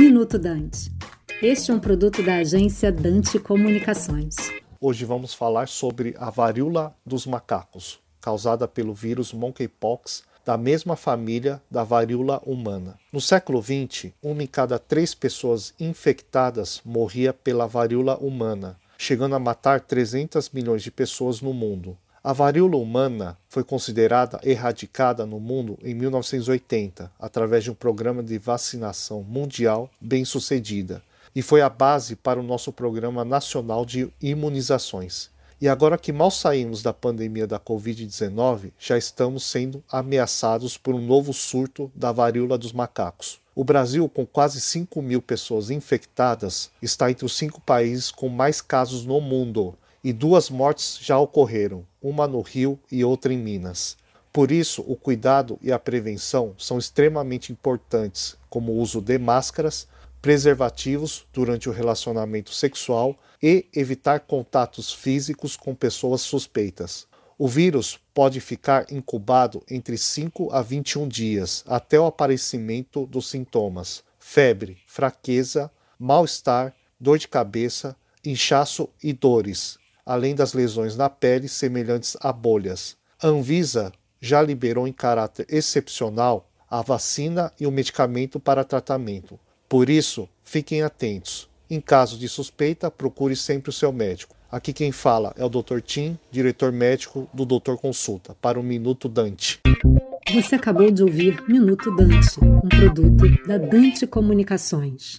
Minuto Dante. Este é um produto da agência Dante Comunicações. Hoje vamos falar sobre a varíola dos macacos, causada pelo vírus monkeypox da mesma família da varíola humana. No século XX, uma em cada três pessoas infectadas morria pela varíola humana, chegando a matar 300 milhões de pessoas no mundo. A varíola humana foi considerada erradicada no mundo em 1980, através de um programa de vacinação mundial bem sucedida, e foi a base para o nosso Programa Nacional de Imunizações. E agora que mal saímos da pandemia da Covid-19, já estamos sendo ameaçados por um novo surto da varíola dos macacos. O Brasil, com quase 5 mil pessoas infectadas, está entre os cinco países com mais casos no mundo e duas mortes já ocorreram, uma no Rio e outra em Minas. Por isso, o cuidado e a prevenção são extremamente importantes, como o uso de máscaras, preservativos durante o relacionamento sexual e evitar contatos físicos com pessoas suspeitas. O vírus pode ficar incubado entre 5 a 21 dias até o aparecimento dos sintomas: febre, fraqueza, mal-estar, dor de cabeça, inchaço e dores, além das lesões na pele semelhantes a bolhas. A Anvisa já liberou em caráter excepcional a vacina e o medicamento para tratamento. Por isso, fiquem atentos. Em caso de suspeita, procure sempre o seu médico. Aqui quem fala é o Dr. Tim, diretor médico do Doutor Consulta, para o Minuto Dante. Você acabou de ouvir Minuto Dante, um produto da Dante Comunicações.